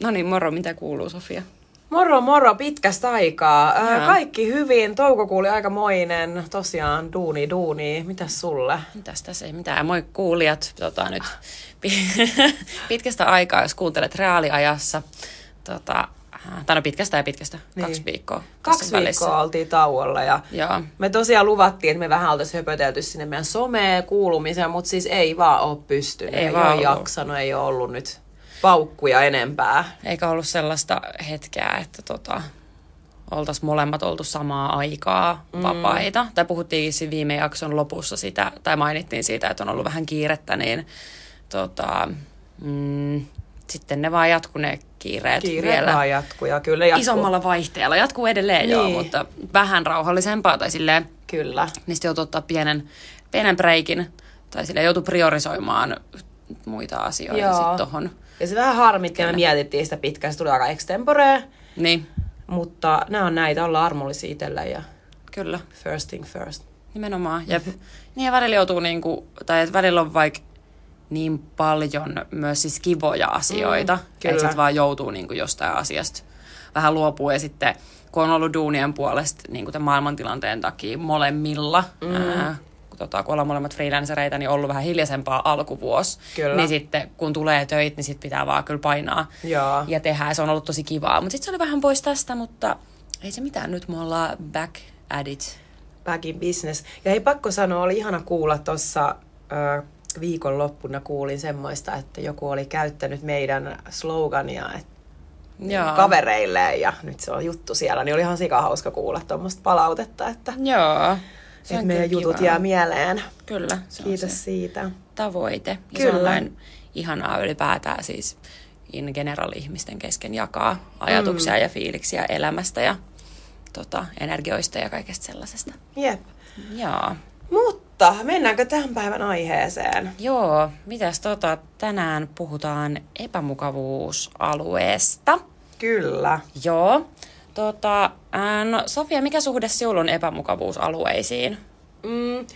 No niin, moro, mitä kuuluu Sofia? Moro moro, pitkästä aikaa. Joo. Kaikki hyvin, toukokuu oli aikamoinen, tosiaan duuni duuni. Mitäs sulle? Mitäs tässä ei mitään. Moi kuulijat. Tota, nyt pi- pitkästä aikaa, jos kuuntelet reaaliajassa. Tota, äh, tai no pitkästä ja pitkästä. Niin. Kaksi viikkoa. Kaksi välissä. viikkoa oltiin tauolla ja Joo. me tosiaan luvattiin, että me vähän oltaisiin höpötelty sinne meidän someen kuulumiseen, mutta siis ei vaan ole pystynyt. Ei Ei, vaan ole ollut. jaksanut, ei ole ollut nyt paukkuja enempää. Eikä ollut sellaista hetkeä, että tota, oltaisiin molemmat oltu samaa aikaa vapaita. Tai puhuttiin viime jakson lopussa sitä, tai mainittiin siitä, että on ollut vähän kiirettä, niin tota, mm, sitten ne vaan jatkuu ne kiireet Kiire vielä. vaan jatkuu ja kyllä jatkuu. isommalla vaihteella. Jatkuu edelleen niin. joo, Niin. mutta vähän rauhallisempaa tai silleen, Kyllä. niistä joutuu ottaa pienen, pienen breikin tai silleen joutuu priorisoimaan muita asioita sitten tohon. Ja se vähän harmitti, ja me mietittiin sitä pitkään, se tuli aika extemporea, Niin, mutta nämä on näitä, olla armollisia itselle ja kyllä, first thing first. nimenomaan. Jep. Niin ja välillä joutuu niinku, tai että välillä on vaikka niin paljon myös siis kivoja asioita, Mm, että sitten vaan joutuu niinku jostain asiasta vähän luopua ja sitten kun on ollut duunien puolesta niin tämän maailmantilanteen takia molemmilla, mm. ää, tota, kun ollaan molemmat freelancereita, niin ollut vähän hiljaisempaa alkuvuosi. Kyllä. Niin sitten kun tulee töitä, niin sitten pitää vaan kyllä painaa Joo. ja tehdä. Ja se on ollut tosi kivaa. Mutta sitten se oli vähän pois tästä, mutta ei se mitään. Nyt me ollaan back at it. back in business. Ja ei pakko sanoa, oli ihana kuulla tuossa viikonloppuna kuulin semmoista, että joku oli käyttänyt meidän slogania että Joo. kavereille ja nyt se on juttu siellä, niin oli ihan sika hauska kuulla tuommoista palautetta, että, Joo. Että meidän jutut kivaa. jää mieleen. Kyllä, se Kiitos se siitä. tavoite. Ja Kyllä. se on ihanaa ylipäätään siis in general ihmisten kesken jakaa ajatuksia mm. ja fiiliksiä elämästä ja tota, energioista ja kaikesta sellaisesta. Jep. Joo. Mutta mennäänkö tähän päivän aiheeseen? Joo, mitäs tota, tänään puhutaan epämukavuusalueesta. Kyllä. Joo. Tota, no Sofia, mikä suhde sinulla on epämukavuusalueisiin? Mm,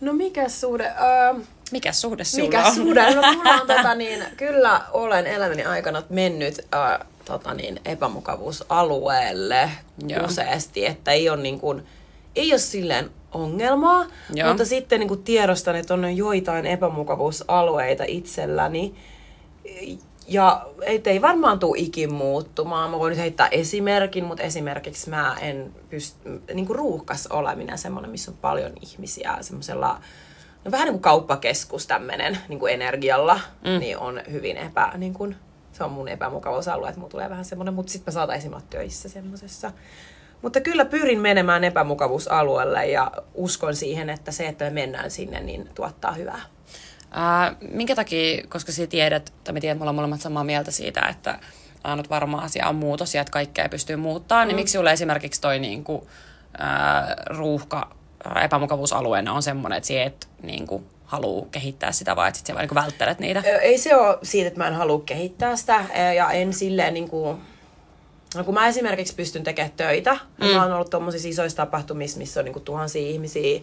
no mikä suhde? Öö, Mikä suhde sinulla Mikä on? suhde? No mulla on tota niin, kyllä olen elämäni aikana mennyt äh, tota niin, epämukavuusalueelle Joo. useasti, että ei ole, niin kuin, ei ole silleen ongelmaa, Joo. mutta sitten niin kuin tiedostan, että on joitain epämukavuusalueita itselläni, ja et ei varmaan tule ikin muuttumaan. Mä voin nyt heittää esimerkin, mutta esimerkiksi mä en pysty, niin kuin ruuhkas oleminen, semmoinen, missä on paljon ihmisiä, semmoisella, no vähän niin kuin kauppakeskus tämmöinen niin kuin energialla, mm. niin on hyvin epä, niin kuin, se on mun epämukavuusalue, että mulla tulee vähän semmoinen, mutta sitten mä esimerkiksi olla töissä semmoisessa. Mutta kyllä pyrin menemään epämukavuusalueelle ja uskon siihen, että se, että me mennään sinne, niin tuottaa hyvää. Ää, minkä takia, koska sä tiedät, tai me tiedät, me ollaan molemmat samaa mieltä siitä, että ainut varma asia on muutos ja että kaikkea pystyy muuttaa, mm. niin miksi sulle esimerkiksi toi niinku, ää, ruuhka ää, epämukavuusalueena on semmoinen, että sä et niinku, halua kehittää sitä, vai että sä vaan niinku välttelet niitä? Ei se ole siitä, että mä en halua kehittää sitä ja en silleen niin kuin, no kun mä esimerkiksi pystyn tekemään töitä, mm. mä oon ollut tuommoisissa isoissa tapahtumissa, missä on niin kuin tuhansia ihmisiä,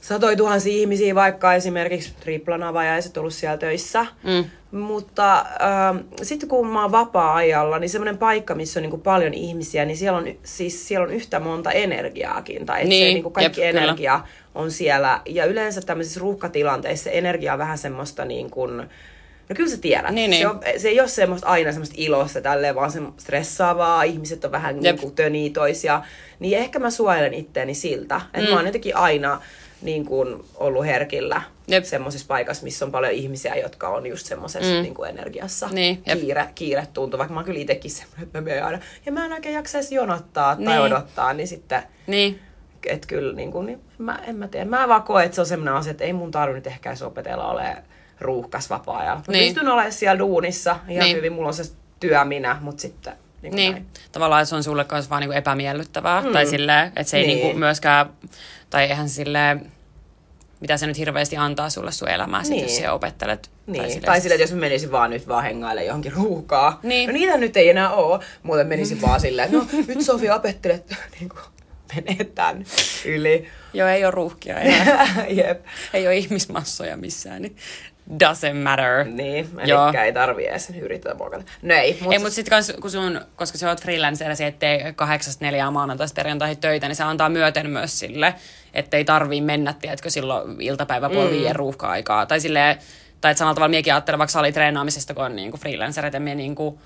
satoi tuhansia ihmisiä, vaikka esimerkiksi triplan avajaiset ollut siellä töissä. Mm. Mutta äh, sitten kun mä oon vapaa-ajalla, niin semmoinen paikka, missä on niin kuin paljon ihmisiä, niin siellä on, siis siellä on yhtä monta energiaakin. Tai että Niin, se, niin kuin kaikki jep, kyllä. energia on siellä. Ja yleensä tämmöisissä ruuhkatilanteissa energia on vähän semmoista niin kuin, no kyllä sä tiedät. Niin, niin. Se, on, se ei ole semmoista aina semmoista ilosta tälleen, vaan se stressaavaa. Ihmiset on vähän niin kuin tönii toisia. Niin ehkä mä suojelen itteeni siltä. Että mm. mä oon jotenkin aina niin kuin ollut herkillä Jep. semmoisessa paikassa, missä on paljon ihmisiä, jotka on just semmoisessa mm. niin kuin energiassa. Niin, jep. kiire, kiire tuntuu, vaikka mä oon kyllä itsekin semmoinen, että mä menen aina. Ja mä en oikein jaksa edes jonottaa tai Niin. odottaa, niin sitten Niin, että kyllä niin kuin, niin mä, en mä tiedä. Mä vaan koen, että se on semmoinen asia, että ei mun tarvi nyt ehkä edes opetella olemaan ruuhkas vapaa-ajalla. Mä Niin. pystyn olemaan siellä duunissa ihan niin. hyvin, mulla on se työ minä, mutta sitten niin, niin. näin. Tavallaan se on sulle kanssa vaan niinku epämiellyttävää. Mm. Tai silleen, että se ei Niin. niinku myöskään, tai eihän silleen, mitä se nyt hirveästi antaa sulle sun elämää, sit, Niin. jos sä opettelet. Niin. Tai, silleen- tai silleen, että jos mä menisin vaan nyt vaan hengaille johonkin ruuhkaa. Niin. No niitä nyt ei enää oo. Muuten menisin vaan silleen, että no nyt Sofia opettelet niin kuin, menee tän yli. Joo, ei ole ruuhkia enää. Jep. ei ole ihmismassoja missään, niin doesn't matter. Niin, eli Joo. ei tarvii edes yrittää muokata. No ei, mutta Ei, mutta sitten kans, kun sun, koska sä oot freelancer ja sä et tee kahdeksasta neljää maanantaista perjantaihin töitä, niin se antaa myöten myös sille, että ei tarvii mennä, tiedätkö, silloin iltapäivä puoli mm. viiden ruuhka-aikaa. Tai silleen, tai että samalla tavalla miekin ajattelen vaikka salitreenaamisesta, kun on niin kuin freelancer, että me niin kuin,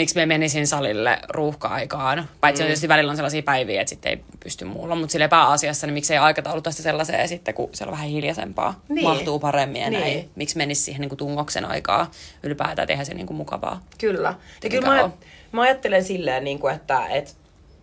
miksi me menisin salille ruuhka-aikaan. Paitsi mm. on tietysti välillä on sellaisia päiviä, että sitten ei pysty muulla, mutta sille pääasiassa, niin miksei aikatauluttaa sitä sellaiseen sitten, kun siellä on vähän hiljaisempaa. Niin. Mahtuu paremmin ja Niin. näin. Miksi menisi siihen niin kuin tungoksen aikaa ylipäätään, tehdä se niin kuin mukavaa. Kyllä. Ja kyllä mä, on? mä ajattelen silleen, niin kuin, että et,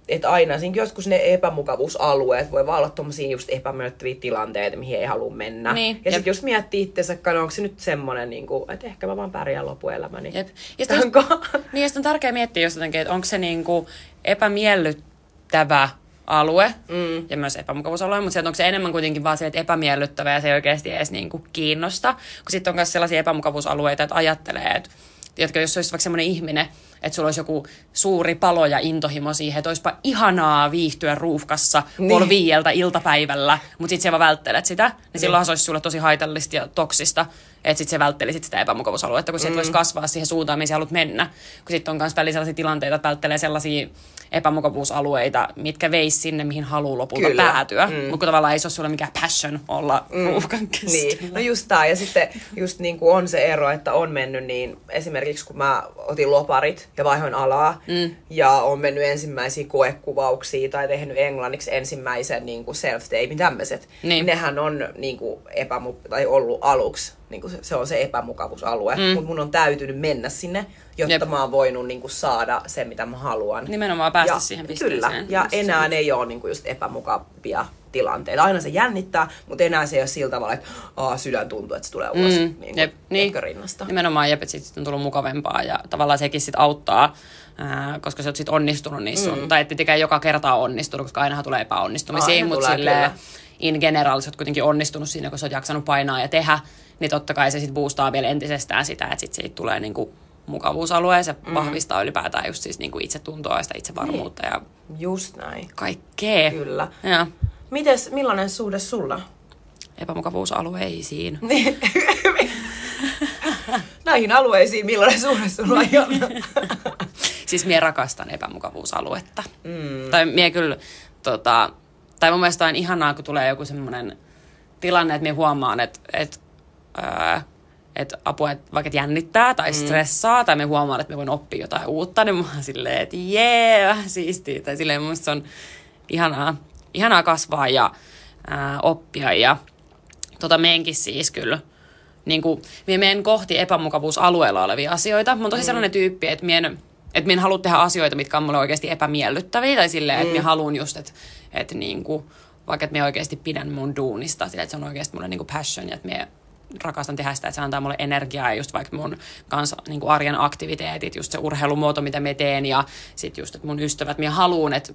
et aina siinä joskus ne epämukavuusalueet voi vaan olla tommosia just epämiellyttäviä tilanteita, mihin ei halua mennä. Niin, ja sitten jos miettii itsensä, että onko se nyt semmonen, niin kuin, että ehkä mä vaan pärjään lopuelämäni. Jep. Ja sitten Onko? Niin, ja sitten on tärkeää miettiä just jotenkin, että onko se niinku epämiellyttävä alue mm. ja myös epämukavuusalue, mutta sieltä onko se enemmän kuitenkin vaan se, että epämiellyttävä ja se ei oikeasti edes niinku kiinnosta. Kun sitten on myös sellaisia epämukavuusalueita, että ajattelee, että tiedätkö, jos olisi vaikka semmoinen ihminen, että sulla olisi joku suuri palo ja intohimo siihen, että olisipa ihanaa viihtyä ruuhkassa niin. puoli viieltä iltapäivällä, mutta sitten sä vaan välttelet sitä, niin silloinhan se olisi sulle tosi haitallista ja toksista, että sitten se välttelisit sitä epämukavuusaluetta, kun mm. voisi kasvaa siihen suuntaan, mihin sä haluat mennä. Kun sitten on myös välillä sellaisia tilanteita, että välttelee sellaisia epämukavuusalueita, mitkä veis sinne, mihin haluaa lopulta Kyllä. päätyä. Mm. Mutta tavallaan ei se ole sulle mikään passion olla mm. ruuhkan keskellä. Niin, no just tää. Ja sitten just niin kuin on se ero, että on mennyt niin, esimerkiksi kun mä otin loparit ja vaihoin alaa mm. ja on mennyt ensimmäisiä koekuvauksia tai tehnyt englanniksi ensimmäisen niin kuin self-tapin, tämmöiset. Niin. Nehän on niin kuin epämu- tai ollut aluksi, niin se, se on se epämukavuusalue, mm. mutta mun on täytynyt mennä sinne, jotta Jep. Mä oon voinut niin kuin saada sen, mitä mä haluan. Nimenomaan päästä ja, siihen pisteeseen. Kyllä, ja Just se. enää ei ole niinku just epämukavia tilanteita. Aina se jännittää, mutta enää se ei ole sillä tavalla, että Aa, sydän tuntuu, että se tulee ulos Mm, mm, niin jep, niin. rinnasta. Nimenomaan jep, että sit on tullut mukavempaa ja tavallaan sekin sit auttaa, ää, koska sä oot sit onnistunut niissä sun, tai et tietenkään joka kerta on onnistunut, koska ainahan tulee epäonnistumisia, mutta silleen in general sä oot kuitenkin onnistunut siinä, kun sä oot jaksanut painaa ja tehdä, niin totta kai se sit boostaa vielä entisestään sitä, että sit siitä tulee niinku mukavuusalue ja se mm. vahvistaa ylipäätään just siis niinku itsetuntoa ja sitä itsevarmuutta ja Just näin. kaikkea. Kyllä. Ja Mites, millainen suhde sulla? epämukavuusalueisiin. Näihin alueisiin, millainen suhde sulla on? Siis mie rakastan epämukavuusaluetta. Mm. Tai mie kyllä, tota, tai mun mielestä on ihanaa, kun tulee joku semmoinen tilanne, että mie huomaan, että, että, ää, että apua, että vaikka että jännittää tai stressaa, tai me huomaan, että me voin oppia jotain uutta, niin mä oon silleen, että jee, vähän siistiä. Tai silleen mun on ihanaa, ihanaa kasvaa ja ää, oppia. Ja tota meidänkin siis kyllä niin kuin, minä menen kohti epämukavuusalueella olevia asioita. Mä oon tosi sellainen tyyppi, että minä en, että minä en halua tehdä asioita, mitkä on mulle oikeasti epämiellyttäviä. Tai silleen, että minä haluan just, että, että niin kuin, vaikka että minä oikeasti pidän mun duunista, sillä, että se on oikeasti mulle niin kuin passion ja että minä rakastan tehdä sitä, että se antaa mulle energiaa ja just vaikka mun kanssa niin kuin arjen aktiviteetit, just se urheilumuoto, mitä me teen ja sitten just, että mun ystävät, minä haluan, että,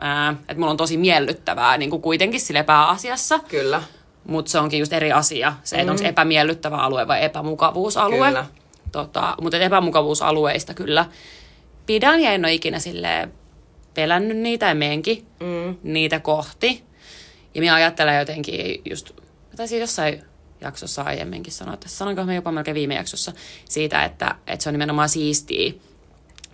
ää, että mulla on tosi miellyttävää niin kuin kuitenkin sille pääasiassa. Kyllä. Mutta se onkin just eri asia, se, että onko epämiellyttävä alue vai epämukavuusalue. Kyllä. Tota, mutta epämukavuusalueista kyllä pidän ja en ole ikinä silleen pelännyt niitä ja menkin mm. niitä kohti. Ja minä ajattelen jotenkin just, mä taisin jossain jaksossa aiemminkin sanoa, että sanoinko me jopa melkein viime jaksossa siitä, että, että se on nimenomaan siistiä,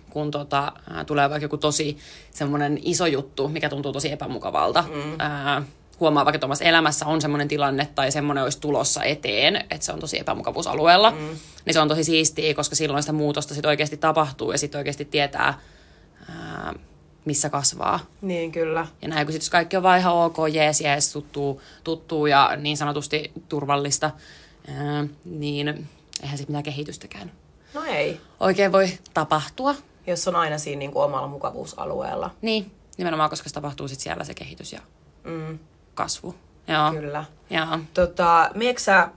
kun tota, ää, tulee vaikka joku tosi semmoinen iso juttu, mikä tuntuu tosi epämukavalta. Mm. Ää, huomaa vaikka, että omassa elämässä on semmoinen tilanne tai semmoinen olisi tulossa eteen, että se on tosi epämukavuusalueella, mm. niin se on tosi siistiä, koska silloin sitä muutosta sit oikeasti tapahtuu ja sitten oikeasti tietää, ää, missä kasvaa. Niin, kyllä. Ja näin, kun sit jos kaikki on vaan ihan ok, jees, jees, tuttuu, tuttuu ja niin sanotusti turvallista, ää, niin eihän sitten mitään kehitystäkään No ei. oikein voi tapahtua. Jos on aina siinä niin kuin omalla mukavuusalueella. Niin, nimenomaan, koska se tapahtuu sit siellä se kehitys ja Mm, kasvu. Joo. kyllä. Joo. Tota, mieksä,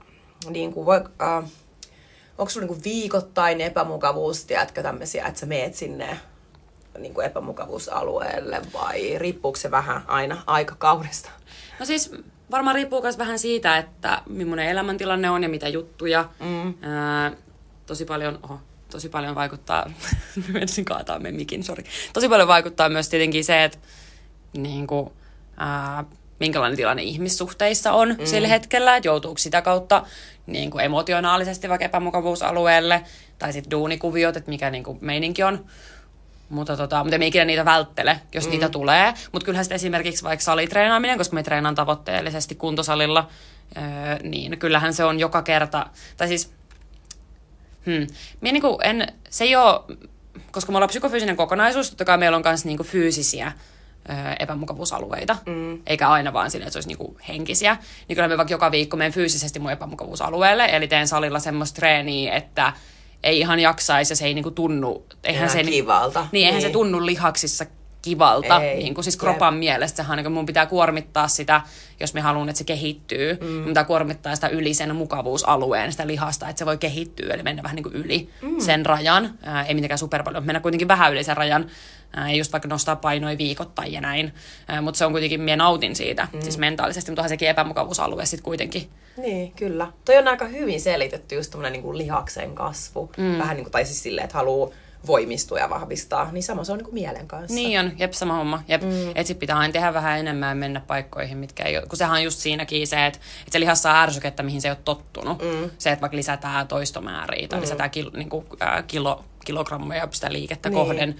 niin kuin, voi, äh, onko sulla niin kuin viikoittain epämukavuus, tiedätkö tämmöisiä, että sä meet sinne niin kuin epämukavuusalueelle vai riippuuko se vähän aina aikakaudesta? No siis varmaan riippuu myös vähän siitä, että millainen elämäntilanne on ja mitä juttuja. Mm. Ää, tosi paljon, oho, tosi paljon vaikuttaa, menisin kaataa meidän mikin, sorry. Tosi paljon vaikuttaa myös tietenkin se, että niin kuin, ää, minkälainen tilanne ihmissuhteissa on mm. sillä hetkellä, että joutuuko sitä kautta niin kuin emotionaalisesti vaikka epämukavuusalueelle, tai sitten duunikuviot, että mikä niin kuin meininki on. Mutta, tota, mutta me ikinä niitä välttele, jos mm. niitä tulee. Mutta kyllähän sitten esimerkiksi vaikka salitreenaaminen, koska me treenaan tavoitteellisesti kuntosalilla, öö, niin kyllähän se on joka kerta, tai siis, hmm, minä niinku en, se ei ole, koska me ollaan psykofyysinen kokonaisuus, totta kai meillä on myös niinku fyysisiä öö, epämukavuusalueita, mm. eikä aina vaan sille, että se olisi niinku henkisiä. Niin kyllä me vaikka joka viikko menen fyysisesti mun epämukavuusalueelle, eli teen salilla semmoista treeniä, että ei ihan jaksaisi ja se ei niinku tunnu... Eihän se, kivalta. Niin, eihän niin. se tunnu lihaksissa kivalta, ei. niin kuin siis kropan Jep. mielestä. Sehän niin mun pitää kuormittaa sitä, jos me haluan, että se kehittyy. Mm. Mun pitää kuormittaa sitä yli sen mukavuusalueen, sitä lihasta, että se voi kehittyä, eli mennä vähän niin kuin yli mm. sen rajan. Ää, ei mitenkään super paljon, mennä kuitenkin vähän yli sen rajan. Ää, just vaikka nostaa painoja viikoittain ja näin. Ää, mutta se on kuitenkin, minä nautin siitä, mm. siis mentaalisesti, mutta onhan sekin epämukavuusalue sitten kuitenkin. Niin, kyllä. Toi on aika hyvin selitetty just tämmöinen niin lihaksen kasvu. Mm. Vähän niin kuin, tai siis silleen, että haluaa voimistua ja vahvistaa, niin sama se on niin kuin mielen kanssa. Niin on, jep, sama homma. Jep. Mm. Että sit pitää aina tehdä vähän enemmän ja mennä paikkoihin, mitkä ei ole, kun sehän on just siinäkin se, että, että se lihassa saa ärsykettä, mihin se ei ole tottunut. Mm. Se, että vaikka lisätään toistomääriä tai mm. lisätään kilo, niin kuin, äh, kilo, kilogrammoja sitä liikettä niin. kohden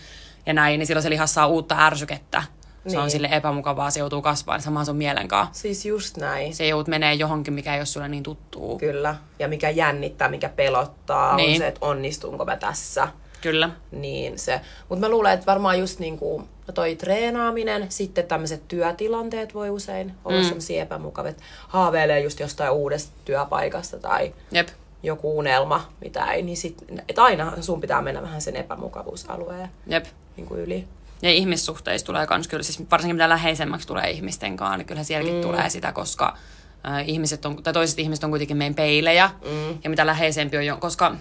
ja näin, niin silloin se lihassa saa uutta ärsykettä. Se niin. on sille epämukavaa, se joutuu kasvamaan, samaan sun mielen kanssa. Siis just näin. Se joudut menee johonkin, mikä ei ole sulle niin tuttuu. Kyllä, ja mikä jännittää, mikä pelottaa, niin. on se, että onnistunko mä tässä. Kyllä. Niin se. Mutta mä luulen, että varmaan just niinku, no toi treenaaminen, sitten tämmöiset työtilanteet voi usein olla mm. semmoisia epämukavia, haaveilee just jostain uudesta työpaikasta tai Jep. joku unelma, mitä ei, niin sit, et aina sun pitää mennä vähän sen epämukavuusalueen Jep. Niinku yli. Ja ihmissuhteissa tulee kans kyllä, siis varsinkin mitä läheisemmäksi tulee ihmisten kanssa, niin kyllä sielläkin mm. tulee sitä, koska äh, ihmiset on, tai toiset ihmiset on kuitenkin meidän peilejä, mm. ja mitä läheisempi on, koska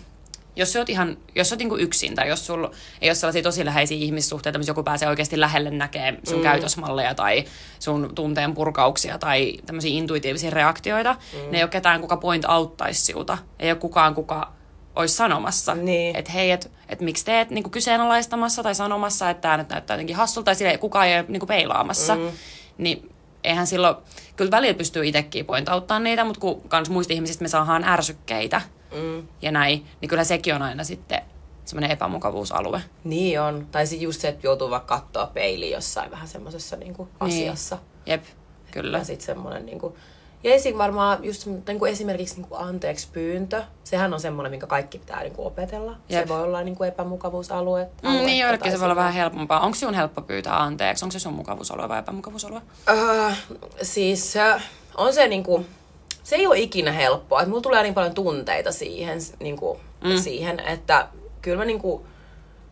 jos sä oot ihan, jos sä oot niinku yksin tai jos sulla ei ole sellaisia tosi läheisiä ihmissuhteita, missä joku pääsee oikeasti lähelle näkee sun mm. käytösmalleja tai sun tunteen purkauksia tai tämmöisiä intuitiivisia reaktioita, mm. ne ei ole ketään, kuka point auttaisi sinulta. Ei ole kukaan, kuka olisi sanomassa, niin. että hei, että et miksi teet niinku kyseenalaistamassa tai sanomassa, että tämä nyt näyttää jotenkin hassulta, tai sille kukaan ei ole niinku peilaamassa. Mm. Niin eihän silloin, kyllä välillä pystyy itsekin pointauttaa niitä, mutta kun kans muista ihmisistä me saadaan ärsykkeitä, mm. ja näin, niin kyllä sekin on aina sitten semmoinen epämukavuusalue. Niin on. Tai sitten just se, että joutuu vaikka katsoa peiliin jossain vähän semmoisessa niinku niin. asiassa. Jep, kyllä. Ja sitten semmoinen niinku... Ja esim. varmaan just niin kuin esimerkiksi niin kuin anteeksi pyyntö, sehän on semmoinen, minkä kaikki pitää niin kuin opetella. Jep. Se voi olla niin kuin epämukavuusalue. Mm, niin, joillekin se voi olla vähän helpompaa. Onko sinun helppo pyytää anteeksi? Onko se sun mukavuusalue vai epämukavuusalue? Uh, siis on se niin kuin, se ei ole ikinä helppoa. Et mulla tulee niin paljon tunteita siihen, niin kuin, mm. siihen että kyllä mä niin kuin,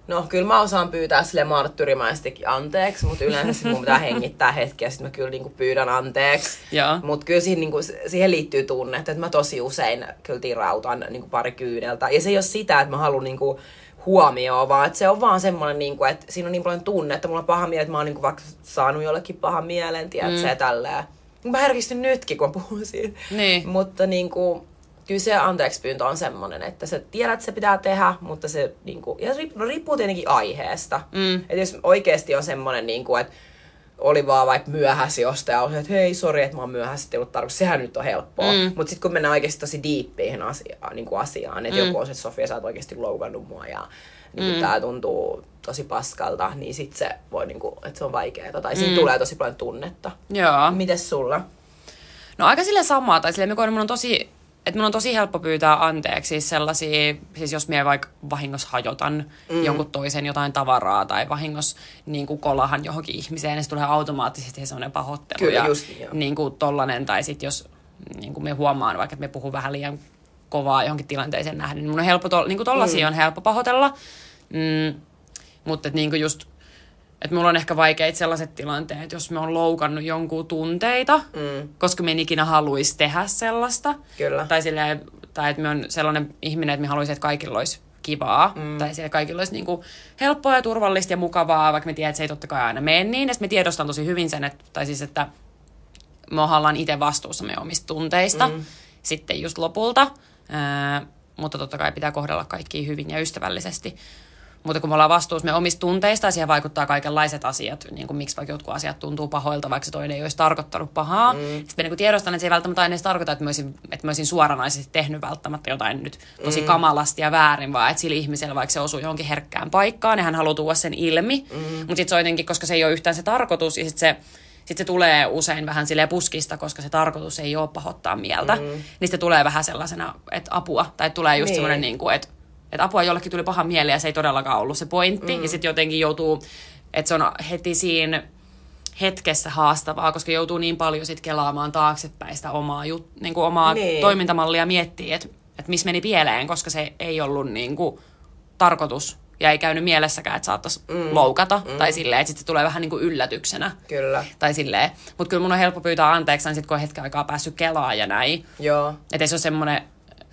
No, kyllä mä osaan pyytää sille marttyrimaisestikin anteeksi, mutta yleensä sit mun pitää hengittää hetkiä, sitten mä kyllä niinku pyydän anteeksi. Mutta kyllä siihen, niinku, siihen liittyy tunne, että mä tosi usein kyllä tirautan niinku pari kyyneltä. Ja se ei ole sitä, että mä haluan niinku, huomioon, vaan että se on vaan semmoinen, niinku, että siinä on niin paljon tunne, että mulla on paha mieli, että mä oon niinku, vaikka saanut jollekin pahan mielen, tiedätkö, mm. tälleen. Mä herkistyn nytkin, kun puhun siitä. Niin. Mutta niinku, kyllä se anteeksi pyyntö on semmoinen, että sä tiedät, että se pitää tehdä, mutta se niinku, ja se no, riippuu tietenkin aiheesta. Mm. Että jos oikeasti on semmoinen, niinku, että oli vaan vaikka myöhässä jostain, ja oli, että hei, sori, että mä oon myöhässä, ei ollut tarkoitus, sehän nyt on helppoa. Mm. Mutta sitten kun mennään oikeasti tosi diippiin asiaan, niin kuin asiaan, että mm. joku on, että Sofia, sä oot oikeasti loukannut mua, ja niin mm. tää tuntuu tosi paskalta, niin sit se voi, niin kuin, että se on vaikeaa, tai siinä mm. tulee tosi paljon tunnetta. Joo. Mites sulla? No aika sille samaa, tai silleen, mun on tosi että mun on tosi helppo pyytää anteeksi siis sellaisia, siis jos minä vaikka vahingossa hajotan mm. jonkun toisen jotain tavaraa tai vahingossa niin kuin kolahan johonkin ihmiseen, niin se tulee automaattisesti sellainen pahoittelu. Kyllä, ja just, niin kuin tollanen, tai sitten jos niin kuin me huomaan vaikka, että me puhuu vähän liian kovaa johonkin tilanteeseen nähden, niin mun on helppo, to, niin kuin tollasia mm. on helppo pahoitella. Mm, mutta niin kuin just että mulla on ehkä vaikeita sellaiset tilanteet, jos me on loukannut jonkun tunteita, mm. koska me en ikinä haluaisi tehdä sellaista. Kyllä. Tai, silleen, tai että me on sellainen ihminen, että me haluaisi, että kaikilla olisi kivaa. Mm. Tai siellä kaikilla olisi niin kuin helppoa ja turvallista ja mukavaa, vaikka me tiedät, että se ei totta kai aina mene niin. Ja me tiedostan tosi hyvin sen, että, tai siis, että me ollaan itse vastuussa meidän omista tunteista mm. sitten just lopulta. Ää, mutta totta kai pitää kohdella kaikkia hyvin ja ystävällisesti. Mutta kun me ollaan vastuussa me omista tunteista ja siihen vaikuttaa kaikenlaiset asiat, niin kuin miksi vaikka jotkut asiat tuntuu pahoilta, vaikka se toinen ei olisi tarkoittanut pahaa. Mm. Sitten niin tiedostan, että se ei välttämättä aina edes tarkoita, että mä, olisin, että mä olisin suoranaisesti tehnyt välttämättä jotain nyt tosi mm. kamalasti ja väärin, vaan että sillä ihmisellä vaikka se osuu johonkin herkkään paikkaan ja hän haluaa tuoda sen ilmi. Mm. Mutta sitten se on jotenkin, koska se ei ole yhtään se tarkoitus ja sitten se sitten se tulee usein vähän sille puskista, koska se tarkoitus ei ole pahoittaa mieltä. Mm. Niin se tulee vähän sellaisena, että apua. Tai tulee just niin. semmoinen, niin kuin, että, että apua jollekin tuli paha mieli ja se ei todellakaan ollut se pointti. Mm. Ja sitten jotenkin joutuu, että se on heti siinä hetkessä haastavaa, koska joutuu niin paljon sit kelaamaan taaksepäin sitä omaa, jut, niin kuin omaa niin. toimintamallia miettiä, että, että missä meni pieleen, koska se ei ollut niin kuin, tarkoitus ja ei käynyt mielessäkään, että saattaisi mm. loukata. Mm. Tai silleen, että sit se tulee vähän niin kuin yllätyksenä. Kyllä. Tai silleen. Mutta kyllä mun on helppo pyytää anteeksi, sit kun on hetken aikaa päässyt kelaa ja näin. Joo. Että ei se ole semmoinen...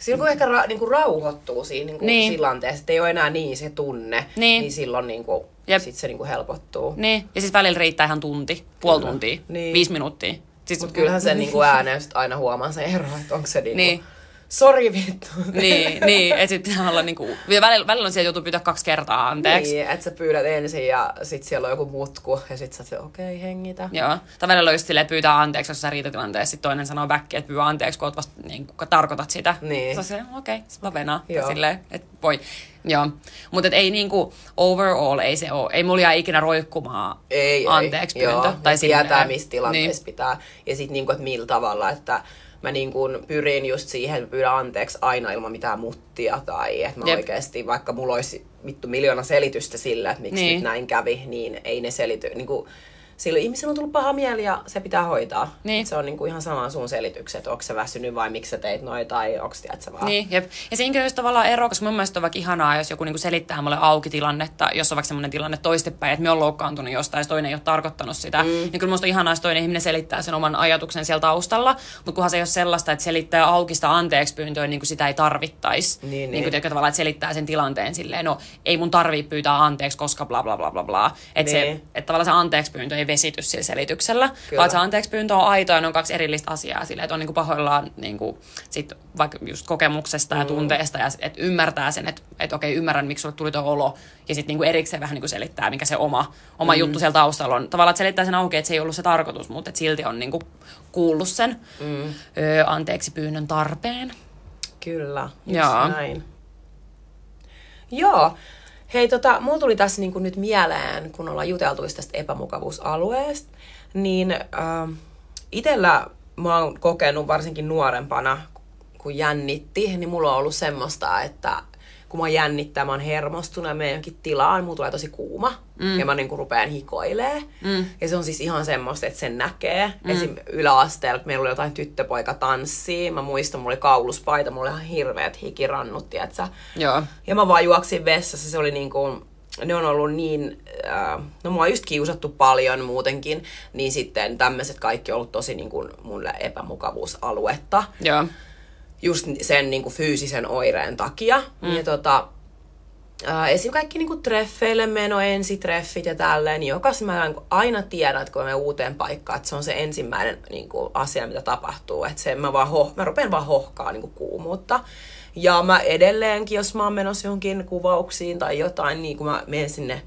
Silloin kun ehkä ra- niinku rauhoittuu siinä niinku niin. tilanteessa, että ei ole enää niin se tunne, niin, niin silloin niinku, sit se niinku helpottuu. Niin, ja sitten välillä riittää ihan tunti, puoli tuntia, niin. viisi minuuttia. Mutta kyllähän sen niinku ääneen aina huomaa se ero, että onko se niinku... Niin sori vittu. Niin, niin että sitten pitää olla niinku, välillä, välillä on siellä joutuu pyytää kaksi kertaa anteeksi. Niin, että sä pyydät ensin ja sitten siellä on joku mutku ja sitten sä okei, okay, hengitä. Joo, tai välillä on just silleen, pyytää anteeksi, jos sä riitatilanteessa, sitten toinen sanoo väkki, että pyydä anteeksi, kun, vasta, niin, kun tarkoitat sitä. Niin. Sä silleen, okei, okay, sitten venaa. Joo. Silleen, että voi. Joo, mutta ei niinku overall ei se ole. Ei mulla jää ikinä roikkumaan ei, anteeksi ei. pyyntö. Joo, tai tietää, missä tilanteessa niin. pitää. Ja sitten niinku, että millä tavalla, että mä niin kuin pyrin just siihen, että mä pyydän anteeksi aina ilman mitään muttia tai että mä Jep. oikeasti, vaikka mulla olisi vittu miljoona selitystä sille, että miksi niin. nyt näin kävi, niin ei ne selity, niin kuin, sillä ihmisellä on tullut paha mieli ja se pitää hoitaa. Niin. Se on niinku ihan sama sun selitykset, että onko se väsynyt vai miksi sä teit noin tai onko sä vaan. Niin, jep. Ja siinä on tavallaan ero, koska mun mielestä on vaikka ihanaa, jos joku niinku selittää mulle auki tilannetta, jos on vaikka semmoinen tilanne toistepäin, että me on loukkaantunut jostain, jos toinen ei ole tarkoittanut sitä. Mm. Niin kyllä musta on ihanaa, jos toinen ihminen selittää sen oman ajatuksen siellä taustalla, mutta kunhan se ei ole sellaista, että selittää aukista anteeksi pyyntöä, niin kuin sitä ei tarvittaisi. Niin, niin. niin kuin tavallaan, että selittää sen tilanteen silleen, no ei mun tarvii pyytää anteeksi, koska bla bla bla bla bla. Että niin. se, että tavallaan se anteeksi pyyntö ei vesity sillä selityksellä, Kyllä. vaan se anteeksi pyyntö on aito ja ne on kaksi erillistä asiaa silleen, että on niinku pahoillaan niinku, sit vaikka just kokemuksesta ja mm. tunteesta ja että ymmärtää sen, että et okei, ymmärrän miksi sulle tuli tuo olo ja sitten niinku erikseen vähän niinku selittää, mikä se oma, oma mm. juttu siellä taustalla on. Tavallaan, että selittää sen auki, että se ei ollut se tarkoitus, mutta että silti on niinku kuullut sen mm. ö, anteeksi pyynnön tarpeen. Kyllä, just Joo. näin. Joo, Hei, tota, mulla tuli tässä niin kuin nyt mieleen, kun ollaan juteltu tästä epämukavuusalueesta, niin äh, itellä mä oon kokenut varsinkin nuorempana, kun jännitti, niin mulla on ollut semmoista, että kun mä jännittää, mä oon hermostunut ja menen jonkin tilaan, mulla tulee tosi kuuma. Mm. Ja mä niinku rupean hikoilee. Mm. Ja se on siis ihan semmoista, että sen näkee. Mm. Esim. yläasteella, meillä oli jotain tyttöpoika tanssii. Mä muistan, mulla oli kauluspaita, mulla oli ihan hirveät hikirannut, tietsä. Joo. Ja mä vaan juoksin vessassa, se oli niinku, ne on ollut niin, äh, no mua on just kiusattu paljon muutenkin, niin sitten tämmöiset kaikki on ollut tosi niin kuin mulle epämukavuusaluetta. Joo just sen niin kuin fyysisen oireen takia. Mm. Ja tota, äh, esim. kaikki niin kuin treffeille meno, ensitreffit ja tälleen, niin jokaisen mä niin aina tiedän, että kun mä uuteen paikkaan, että se on se ensimmäinen niin kuin asia, mitä tapahtuu. Että se, mä, vaan hoh, mä rupean vaan hohkaa niin kuin kuumuutta. Ja mä edelleenkin, jos mä oon menossa johonkin kuvauksiin tai jotain, niin kun mä menen sinne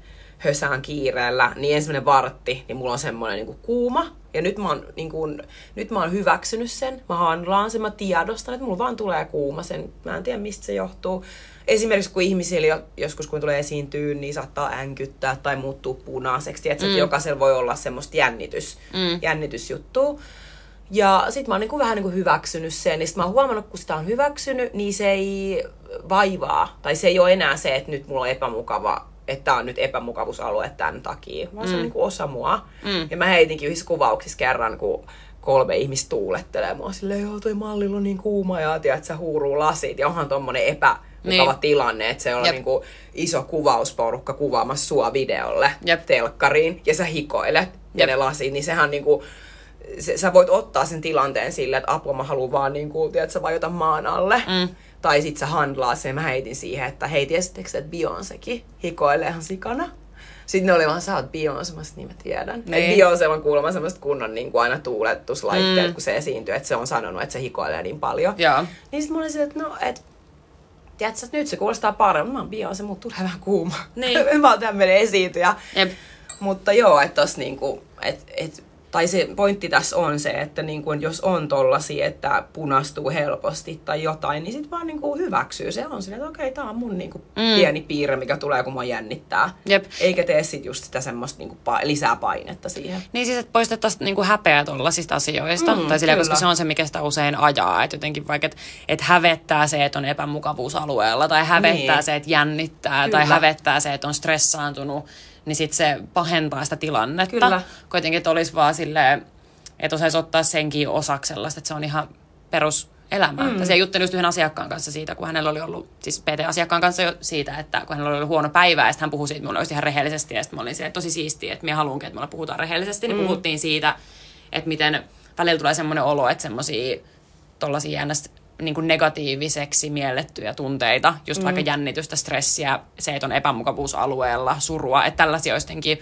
hösään kiireellä, niin ensimmäinen vartti, niin mulla on semmoinen niin kuin kuuma. Ja nyt mä, oon, niin kuin, nyt mä oon hyväksynyt sen. Mä handlaan sen, mä tiedostan, että mulla vaan tulee kuuma sen. Mä en tiedä, mistä se johtuu. Esimerkiksi kun ihmisillä joskus, kun tulee esiintyä, niin saattaa änkyttää tai muuttuu punaiseksi. Että mm. jokaisella voi olla semmoista jännitys, mm. jännitysjuttua. Ja sit mä oon niinku vähän niinku hyväksynyt sen. Ja sit mä oon huomannut, kun sitä on hyväksynyt, niin se ei vaivaa. Tai se ei ole enää se, että nyt mulla on epämukava että tämä on nyt epämukavuusalue tämän takia, vaan mm. se on mm. niin kuin osa mua. Mm. Ja mä heitinkin yhdessä kuvauksissa kerran, kun kolme ihmistä tuulettelee mua silleen, joo toi mallilla on niin kuuma ja tiedät, että se huuruu lasit. Ja onhan tommonen epämukava niin. tilanne, että se on niin kuin iso kuvausporukka kuvaamassa sua videolle Jep. telkkariin ja sä hikoilet Jep. ja ne lasit, niin sehän niin kuin, se, sä voit ottaa sen tilanteen silleen, että apua mä haluan vaan niin kuin, tiedät, sä vajota maan alle. Mm. Tai sit sä handlaa sen, mä heitin siihen, että hei, tiesittekö että Beyoncékin hikoilee ihan sikana? Sitten ne oli vaan, sä oot Beyoncé, niin mä tiedän. Niin. Beyoncé on kuulemma semmoista kunnon niin kuin aina tuuletuslaitteet, mm. kun se esiintyy, että se on sanonut, että se hikoilee niin paljon. Ja. Niin sit mulla oli että no, että tiedätkö, nyt se kuulostaa paremmin. Mä oon Beyoncé, mut tulee vähän kuuma. Niin. mä oon tämmönen esiintyjä. Jep. Mutta joo, että tos niinku, et, et, tai se pointti tässä on se, että niinku, jos on tollasia, että punastuu helposti tai jotain, niin sit vaan niinku hyväksyy. Se on silleen, että okei, tää on mun niinku mm. pieni piirre, mikä tulee, kun mua jännittää. Jep. Eikä tee sit just sitä semmoista niinku pa- lisää painetta siihen. Niin siis, että poistettaisiin niinku häpeä tuollaisista asioista. Mm, tai silleen, koska se on se, mikä sitä usein ajaa. Että jotenkin vaikka, että et hävettää se, että on epämukavuusalueella. Tai hävettää Niin. se, että jännittää. Tai Kyllä. hävettää se, että on stressaantunut. Niin sit se pahentaa sitä tilannetta. Kyllä. Kuitenkin, että olisi vaan silleen, että osaisi ottaa senkin osaksi sellaista, että se on ihan peruselämää. Mm. Se juttelin just yhden asiakkaan kanssa siitä, kun hänellä oli ollut, siis PT-asiakkaan kanssa jo siitä, että kun hänellä oli ollut huono päivä, ja sitten hän puhui siitä mulle ihan rehellisesti, ja sitten mä olin että tosi siistiä, että minä haluankin, että me puhutaan rehellisesti, niin Mm. puhuttiin siitä, että miten välillä tulee semmoinen olo, että semmoisia tollaisia jännästi niin kuin negatiiviseksi miellettyjä tunteita, just mm. vaikka jännitystä, stressiä, se, että on epämukavuusalueella, surua, että tällaisia olisi jotenkin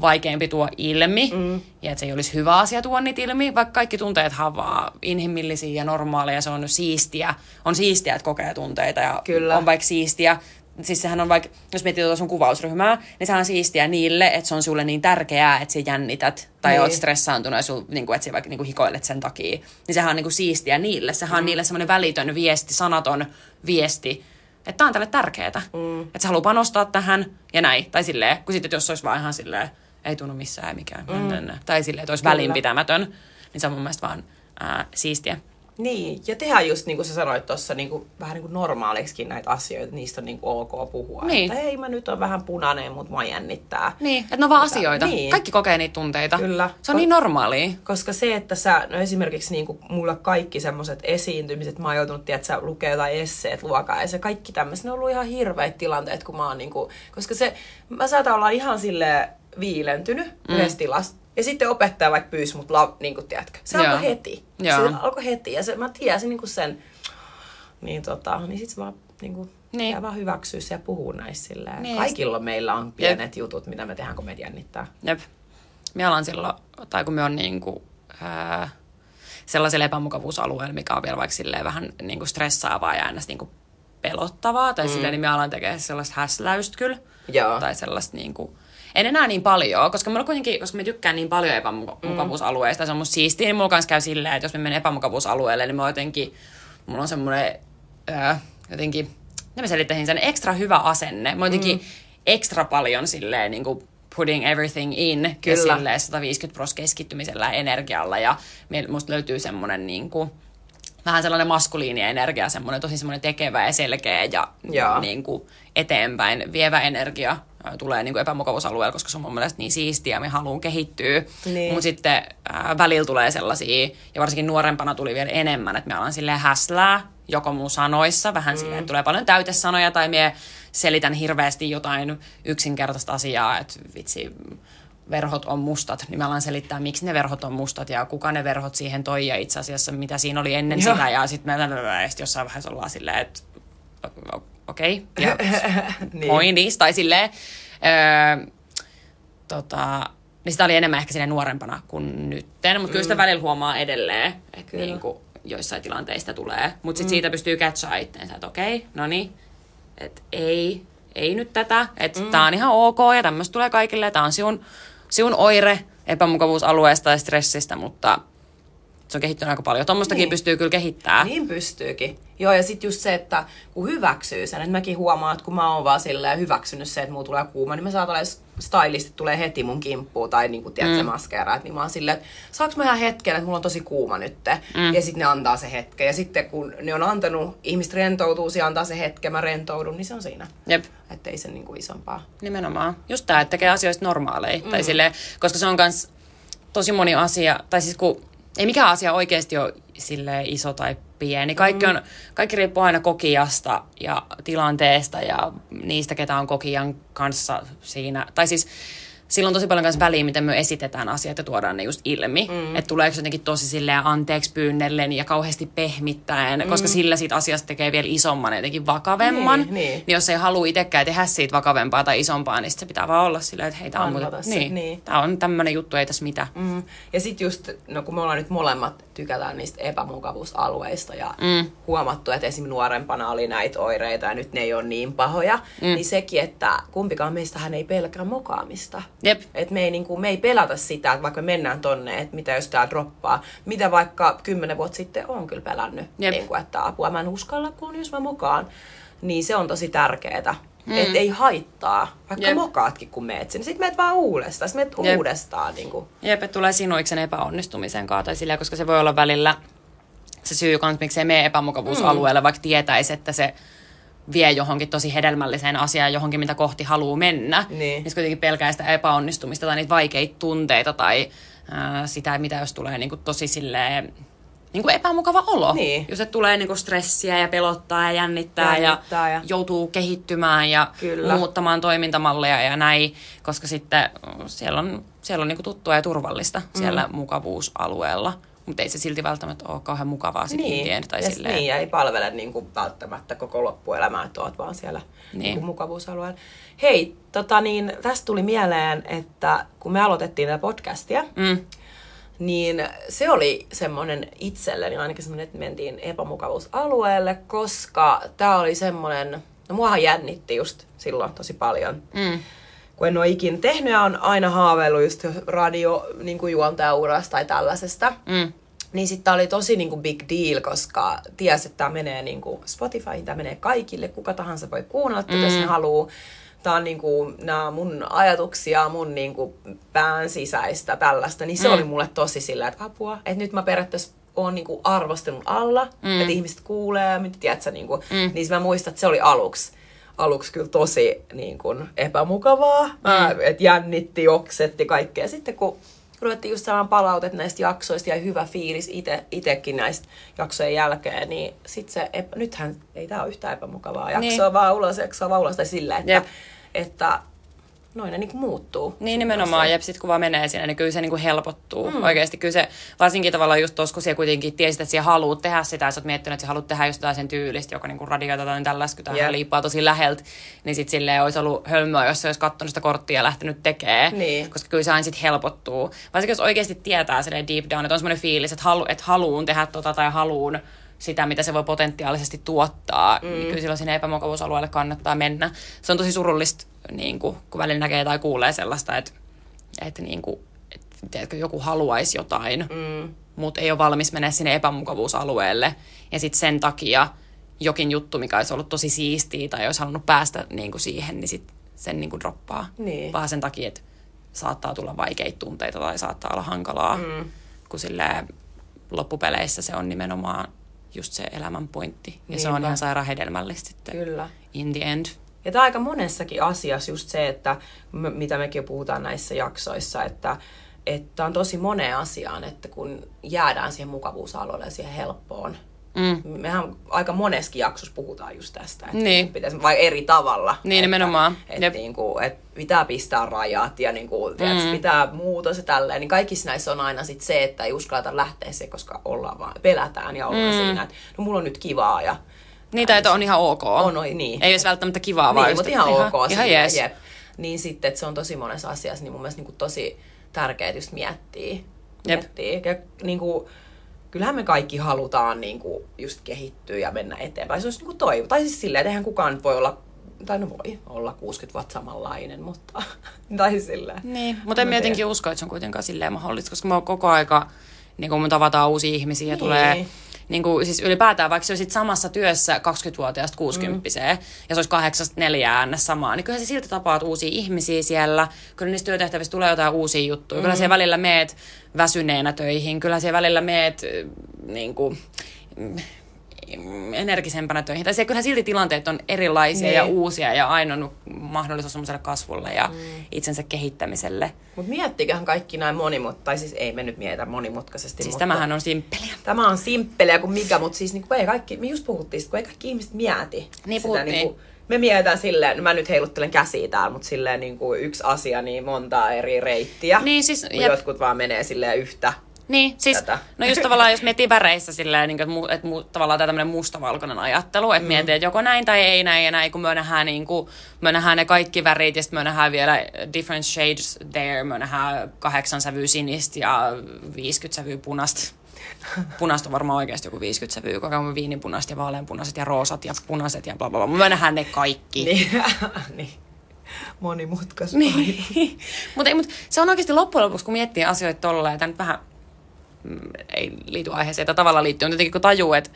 vaikeampi tuo ilmi, mm. ja että se ei olisi hyvä asia tuoda niitä ilmi, vaikka kaikki tunteethan on vaan inhimillisiä ja normaaleja, se on siistiä, on siistiä, että kokee tunteita, ja Kyllä. on vaikka siistiä, siis sehän on vaikka, jos miettii tuota sun kuvausryhmää, niin sehän on siistiä niille, että se on sulle niin tärkeää, että sä jännität tai Niin. oot stressaantunut ja sul, niin kuin, että sä vaikka niin kuin hikoilet sen takia. Niin sehän on niin kuin siistiä niille. Sehän Mm. on niille semmoinen välitön viesti, sanaton viesti, että tää on tälle tärkeää. Mm. Että se haluaa panostaa tähän ja näin. Tai silleen, kun sitten jos se olisi vaan ihan silleen, ei tunnu missään mikään. Mm. Tai silleen, että olisi Kyllä. välinpitämätön. Niin se on mun mielestä vaan ää, siistiä. Niin, ja tehdään just niin kuin sä sanoit tuossa niin kuin, vähän niin kuin normaaliksikin näitä asioita, niistä on niin kuin ok puhua. Niin. Että hei, mä nyt on vähän punainen, mutta mua jännittää. Niin, että ne on vaan Mitä- asioita. niin. Kaikki kokee niitä tunteita. Kyllä. Se on niin normaalia. Koska se, että sä, no esimerkiksi niin kuin mulla kaikki semmoiset esiintymiset, mä oon joutunut, tiedät, sä lukee jotain esseet luokaa, ja se kaikki tämmöiset, ne on ollut ihan hirveät tilanteet, kun mä oon niin kuin, koska se, mä saatan olla ihan sille viilentynyt mm. yhdessä tilassa, ja sitten opettaja vaikka pyysi mut, la, niin kuin, tiedätkö, se Joo. alkoi heti. Joo. Se alkoi heti, ja se, mä tiesin niin kuin sen, niin tota, niin sit se vaan niin kuin, Niin. niin. vaan hyväksyä se ja puhua näistä silleen. Niin. Kaikilla meillä on pienet jutut, mitä me tehdään, kun meitä jännittää. Jep. Me ollaan silloin, tai kun me on niinku, ää, sellaisella epämukavuusalueella, mikä on vielä vaikka silleen vähän niinku stressaavaa ja aina niinku pelottavaa, tai mm. silleen, niin me alan tekemään sellaista häsläystä kyllä. Joo. Tai sellaista niinku, en enää niin paljon, koska mulla kuitenkin, koska mä tykkään niin paljon epämukavuusalueista, mm. se on musta siistiä, niin mulla kanssa käy silleen, että jos mä menen epämukavuusalueelle, niin mä jotenkin, mulla on semmoinen ää, jotenkin, miten mä selittäisin sen, ekstra hyvä asenne. Mä jotenkin mm. ekstra paljon silleen niin kuin putting everything in ja Kyllä. silleen 150 pros keskittymisellä ja energialla ja musta löytyy semmoinen niin kuin, vähän sellainen maskuliini energia, semmoinen tosi semmoinen tekevä ja selkeä ja niin kuin eteenpäin vievä energia tulee niin kuin epämukavuusalueella, koska se on mun mielestä niin siistiä ja me haluan kehittyä. Niin. Mutta sitten ää, välillä tulee sellaisia, ja varsinkin nuorempana tuli vielä enemmän, että me alan silleen häslää, joko mun sanoissa, vähän mm. silleen, että tulee paljon täytesanoja, tai me selitän hirveästi jotain yksinkertaista asiaa, että vitsi, verhot on mustat, niin mä alan selittää, miksi ne verhot on mustat ja kuka ne verhot siihen toi ja itse asiassa mitä siinä oli ennen Joo. sitä ja sitten mä ja sit jossain vaiheessa ollaan silleen, että okei, okay, ja Niin. pointis, tai silleen, öö, tota, niin sitä oli enemmän ehkä sinne nuorempana kuin nytten, mutta kyllä sitä välillä huomaa edelleen, että Mm. Niin kuin joissain tilanteista tulee. Mutta sitten siitä pystyy catchaa itteensä, että okei, no niin, että ei, ei nyt tätä, että mm. tää on ihan ok ja tämmöistä tulee kaikille, tää on siun, siun oire epämukavuusalueesta ja stressistä, mutta se on kehittynyt aika paljon. Tuommoistakin Niin. pystyy kyllä kehittämään. Niin pystyykin. Joo, ja sitten just se, että kun hyväksyy sen, että mäkin huomaan, että kun mä oon vaan silleen hyväksynyt se, että mulla tulee kuuma, niin mä saatan olla stylistit tulee heti mun kimppuun tai niin kuin, tiedät, mm. maskeeraat, niin mä oon silleen, että saaks mä ihan hetken, että mulla on tosi kuuma nyt. Mm. Ja sitten ne antaa se hetken. Ja sitten kun ne on antanut, ihmiset rentoutuu, ja antaa se hetken, mä rentoudun, niin se on siinä. Jep. Että ei se niin kuin isompaa. Nimenomaan. Just tämä, että tekee asioista normaaleja. Mm. Tai silleen, koska se on myös tosi moni asia, tai siis kun ei mikään asia oikeasti ole silleen iso tai pieni. Kaikki, on, kaikki riippuu aina kokijasta ja tilanteesta ja niistä, ketä on kokijan kanssa siinä. Tai siis sillä on tosi paljon myös väliä, miten me esitetään asiat ja tuodaan ne just ilmi. Mm. Että tuleeko jotenkin tosi silleen anteeksi pyynnellen ja kauheasti pehmittäen, mm. koska sillä siitä asiasta tekee vielä isomman ja jotenkin vakavemman. Niin, niin. niin jos ei halua itsekään tehdä siitä vakavempaa tai isompaa, niin se pitää vaan olla silleen, että hei, tää on, tässä, niin, niin. tää on tämmönen juttu, ei tässä mitään. Mm. Ja sitten just, no kun me ollaan nyt molemmat tykätään niistä epämukavuusalueista ja mm. huomattu, että esim. nuorempana oli näitä oireita ja nyt ne ei ole niin pahoja, mm. niin sekin, että kumpikaan meistähän ei pelkää mokaamista. Jep. Et me ei, niinku, me ei pelata sitä, että vaikka me mennään tonne, että mitä jos tää droppaa. Mitä vaikka kymmenen vuotta sitten on kyllä pelännyt. Jep. Niinku, että apua mä en uskalla, kun jos mä mokaan. Niin se on tosi tärkeetä. Mm. Että ei haittaa, vaikka Jep. mokaatkin kun meet sinne. Sitten meet vaan uudestaan, sitten meet Jep. uudestaan. Niinku. Jep, että tulee sinuiksen epäonnistumisen tai sillä, koska se voi olla välillä se syy, kans, miksi ei mene epämukavuusalueelle, mm. vaikka tietäisi, että se vie johonkin tosi hedelmälliseen asiaan, johonkin mitä kohti haluaa mennä. Niin. Niin se kuitenkin pelkää sitä epäonnistumista tai niitä vaikeita tunteita tai ää, sitä, mitä jos tulee niinku tosi silleen niin kuin epämukava olo. Niin. Jos se tulee niin kuin stressiä ja pelottaa ja jännittää, Jännittää ja, ja- joutuu kehittymään ja Kyllä. muuttamaan toimintamalleja ja näin, koska sitten siellä on, siellä on niin kuin tuttua ja turvallista Mm. siellä mukavuusalueella. Mutta ei se silti välttämättä ole kauhean mukavaa sitten Niin, niin. tai ja, silleen. niin, ja ei palvele niin kuin, välttämättä koko loppuelämää, että oot vaan siellä niin. Niin. Niin kuin, mukavuusalueella. Hei, tota niin, tästä tuli mieleen, että kun me aloitettiin tätä podcastia, Mm, niin se oli semmoinen itselleni ainakin semmoinen, että mentiin epämukavuusalueelle, koska tämä oli semmoinen, no muahan jännitti just silloin tosi paljon. mm, Kun en ole ikinä tehnyt ja on aina haaveillut just radio niin kuin juontajaurasta tai tällaisesta. mm, Niin sitten oli tosi niinku big deal, koska ties, että tämä menee niinku Spotifyin, tämä menee kaikille, kuka tahansa voi kuunnella tätä, jos ne haluaa. Tämä on niinku, nämä mun ajatuksia, mun niinku pään sisäistä tällaista, niin se Mm. oli mulle tosi sillä, että apua, että nyt mä periaatteessa oon niinku arvostelun alla, mm. että ihmiset kuulee, mitä tiedätkö, niinku, mm. niin mä muistan, että se oli aluksi aluksi kyllä tosi niin kuin, epämukavaa, mm. että jännitti, oksetti kaikkea. Sitten kun ruvettiin just saamaan palautet näistä jaksoista ja hyvä fiilis ite, itekin näistä jaksojen jälkeen, niin sit se, epä, nythän ei tämä ole yhtään epämukavaa. Jaksoa Niin. niin. vaan ulos, jaksoa vaan ulos, tai sillä, että, Jep. että noin ne niin kuin muuttuu. Niin nimenomaan, ja sit kun vaan menee sinne, niin kyllä se niinku helpottuu. Mm. Oikeasti kyllä se, varsinkin tavallaan just tuossa, kun siellä kuitenkin tiesit, että siellä haluat tehdä sitä, ja sä oot miettinyt, että sä haluat tehdä just jotain sen tyylistä, joka niinku radioita tai tällaista, kun Jep. liippaa tosi läheltä, niin sit silleen olisi ollut hölmöä, jos se olisi katsonut sitä korttia ja lähtenyt tekemään. Niin. Koska kyllä se aina sit helpottuu. Varsinkin jos oikeasti tietää silleen deep down, että on semmoinen fiilis, että, halu, että haluun tehdä tota tai haluun sitä, mitä se voi potentiaalisesti tuottaa, mm. niin kyllä silloin sinne epämukavuusalueelle kannattaa mennä. Se on tosi surullista, niin kuin, kun välillä näkee tai kuulee sellaista, että, että, niin kuin, että tiedätkö, joku haluaisi jotain, mm. mutta ei ole valmis mennä sinne epämukavuusalueelle. Ja sitten sen takia jokin juttu, mikä olisi ollut tosi siistiä tai olisi halunnut päästä niin kuin siihen, niin sit sen niin kuin droppaa. Niin. Vaan sen takia, että saattaa tulla vaikeita tunteita tai saattaa olla hankalaa. Mm. Kun silleen loppupeleissä se on nimenomaan just se elämän pointti. Ja se on Niinpä. ihan sairaan hedelmällistä sitten Kyllä. in the end. Ja tämä aika monessakin asiassa just se, että mitä mekin puhutaan näissä jaksoissa, että että on tosi moneen asiaan, että kun jäädään siihen mukavuusalueelle ja siihen helppoon. Mm. Mehän aika moneskin jaksossa puhutaan just tästä, että Niin. pitäisi, vai eri tavalla. Niin, että, nimenomaan. Että, Jep. niin kuin, että pitää pistää rajat ja niin kuin, mm. pitää muutos ja tälleen. Niin kaikissa näissä on aina sit se, että ei uskalleta lähteä se, koska ollaan vaan, pelätään ja ollaan mm. siinä, että no mulla on nyt kivaa ja Niitä, että on ihan ok. on, oi, niin. Ei olisi välttämättä kivaa, vaan Niin, just, mutta ihan että ok. Ihan, ihan jees. Jep. Niin sitten, että se on tosi monessa asiassa, niin mun mielestä niin kuin tosi tärkeää just miettiä. Jep. miettiä. Ja niin kuin, kyllähän me kaikki halutaan niin kuin, just kehittyä ja mennä eteenpäin. Se olisi niin kuin toivo. Tai siis silleen, että eihän kukaan nyt voi olla, tai no voi olla 60 vuotta samanlainen, mutta, tai siis silleen. Niin, mutta en Mä mä jotenkin usko, että se on kuitenkaan silleen mahdollista, koska me on koko aika, niin kun me tavataan uusia ihmisiä ja Niin. tulee, niin kuin, siis ylipäätään, vaikka se olisit samassa työssä 20-vuotiaasta 60 mm. ja se olisi kahdeksasta neljään samaa, niin kyllä se silti tapaat uusia ihmisiä siellä. Kyllä niistä työtehtävistä tulee jotain uusia juttuja. Mm. Kyllä siellä välillä meet väsyneenä töihin, kyllä siellä välillä meet, niin kuin, energisempänä töihin. Tai se, kyllähän silti tilanteet on erilaisia Niin. ja uusia ja aina on mahdollisuus semmoiselle kasvulle ja mm. itsensä kehittämiselle. Mutta miettiköhän kaikki näin monimut, tai siis ei me nyt mietitä monimutkaisesti. Siis mutta tämähän on simppeliä. Tämä on simppeliä kuin mikä, mutta siis niinku, ei kaikki, me just puhuttiin, sit, kun ei kaikki ihmiset mieti. Niin sitä, puhuttiin. niinku, me mietitään silleen, no mä nyt heiluttelen käsiä täällä, mutta silleen niinku yksi asia, niin montaa eri reittiä. Niin, siis, jep. jotkut vaan menee silleen yhtä. Niin, siis, tätä. no just tavallaan jos miettii väreissä silleen, niin kuin, että, mu, että mu, tavallaan tämä tämmöinen mustavalkoinen ajattelu, että mm. miettii, että joko näin tai ei näin ja näin, kun me nähdään, niin kuin, me nähdään ne kaikki värit ja sitten me nähdään vielä different shades there, me nähdään kahdeksan sävyä sinistä ja 50 sävyä punasta. Punasta on varmaan oikeasti joku 50 sävyä, koko ajan viinipunaiset ja vaaleanpunaiset ja roosat ja punaiset ja bla bla bla. Me nähdään ne kaikki. Niin, niin. monimutkaista. Niin. mutta mut se on oikeasti loppujen lopuksi, kun miettii asioita tolleen, ja tämä nyt vähän ei liity aiheeseen, tai tavallaan liittyy, mutta jotenkin kun tajuu, että